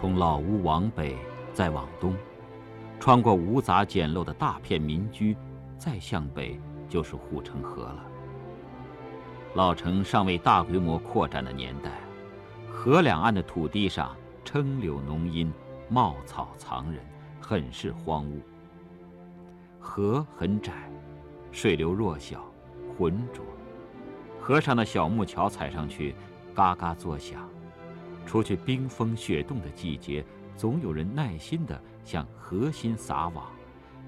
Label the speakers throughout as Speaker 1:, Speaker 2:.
Speaker 1: 从老屋往北，再往东，穿过无杂简陋的大片民居，再向北就是护城河了。老城尚未大规模扩展的年代，河两岸的土地上撑柳浓荫，茂草藏人，很是荒芜。河很窄，水流弱小，浑浊。河上的小木桥踩上去，嘎嘎作响。除去冰封雪冻的季节，总有人耐心地向河心撒网，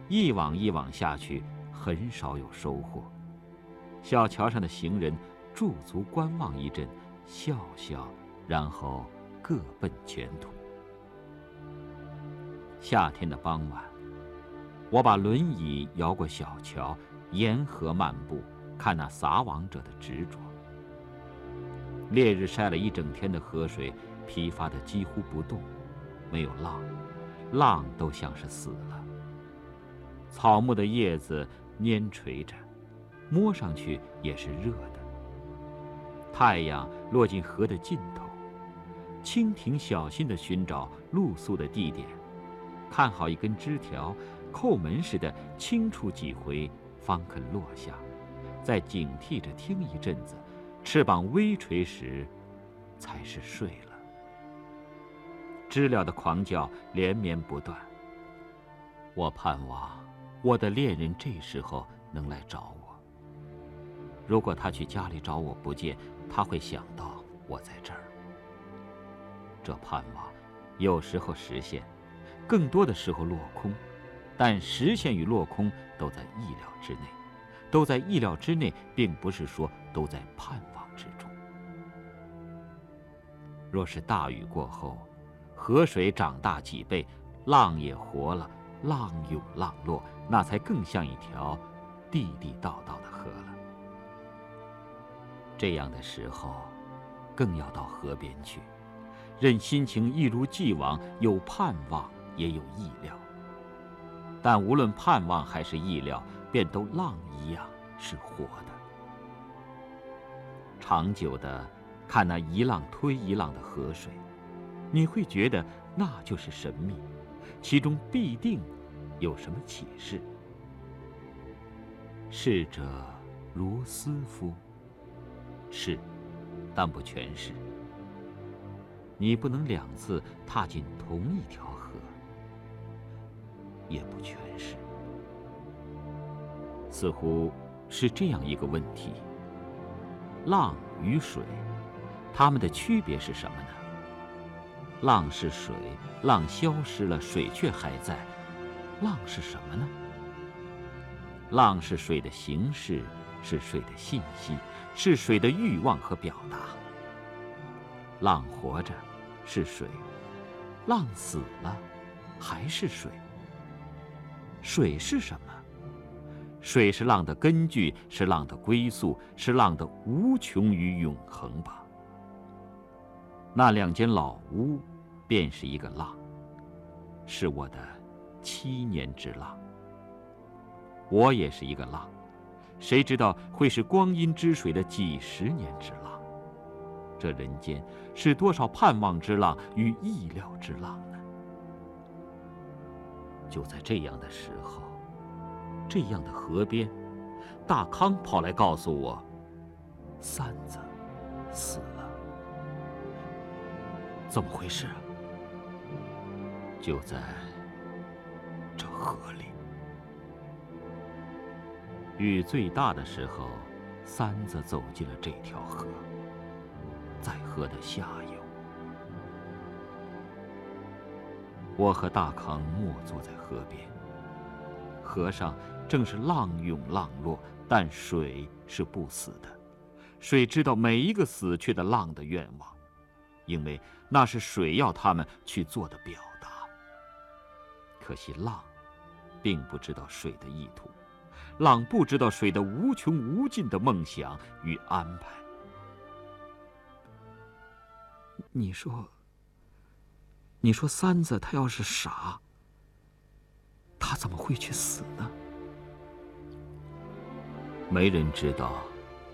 Speaker 1: 一网一网下去，很少有收获。小桥上的行人驻足观望一阵，笑笑，然后各奔前途。夏天的傍晚。我把轮椅摇过小桥，沿河漫步，看那撒网者的执着。烈日晒了一整天的河水，疲乏的几乎不动，没有浪，浪都像是死了。草木的叶子蔫垂着，摸上去也是热的。太阳落进河的尽头，蜻蜓小心地寻找露宿的地点，看好一根枝条。叩门似的轻触几回，方肯落下，再警惕着听一阵子，翅膀微垂时，才是睡了。知了的狂叫连绵不断。我盼望我的恋人这时候能来找我。如果他去家里找我不见，他会想到我在这儿。这盼望有时候实现，更多的时候落空。但实现与落空都在意料之内，都在意料之内，并不是说都在盼望之中。若是大雨过后，河水长大几倍，浪也活了，浪涌浪落，那才更像一条地地道道的河了。这样的时候，更要到河边去，任心情一如既往，有盼望，也有意料。但无论盼望还是意料，便都浪一样是活的。长久的看那一浪推一浪的河水，你会觉得那就是神秘，其中必定有什么启示。逝者如斯夫，是，但不全是。你不能两次踏进同一条河。也不全是，似乎是这样一个问题：浪与水，它们的区别是什么呢？浪是水，浪消失了，水却还在。浪是什么呢？浪是水的形式，是水的信息，是水的欲望和表达。浪活着，是水；浪死了，还是水。水是什么？水是浪的根据，是浪的归宿，是浪的无穷与永恒吧。那两间老屋，便是一个浪，是我的七年之浪。我也是一个浪，谁知道会是光阴之水的几十年之浪？这人间是多少盼望之浪与意料之浪呢？就在这样的时候，这样的河边，大康跑来告诉我，三子死了。怎么回事啊？就在这河里，雨最大的时候，三子走进了这条河，在河的下游。我和大康默坐在河边。河上正是浪涌浪落，但水是不死的。水知道每一个死去的浪的愿望，因为那是水要他们去做的表达。可惜浪，并不知道水的意图，浪不知道水的无穷无尽的梦想与安排。你说。你说三子他要是傻，他怎么会去死呢？没人知道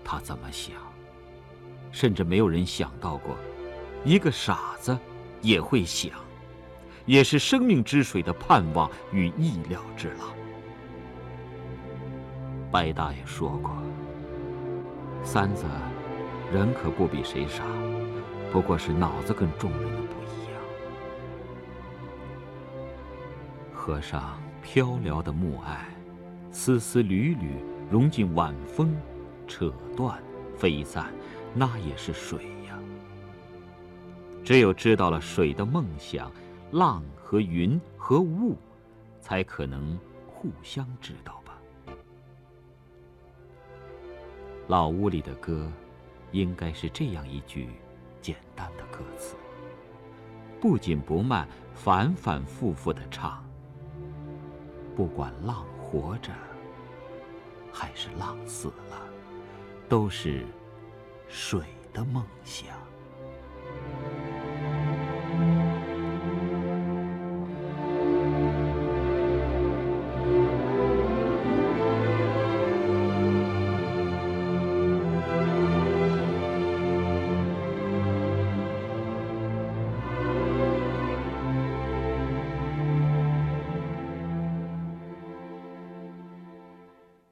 Speaker 1: 他怎么想，甚至没有人想到过，一个傻子也会想。也是生命之水的盼望与意料之了。白大爷说过：“三子，人可不比谁傻，不过是脑子跟众人的不一样。”河上飘摇的暮霭，丝丝缕缕融进晚风，扯断、飞散，那也是水呀。只有知道了水的梦想，浪和云和雾，才可能互相知道吧。老屋里的歌，应该是这样一句简单的歌词，不紧不慢，反反复复的唱。不管浪活着，还是浪死了，都是水的梦想。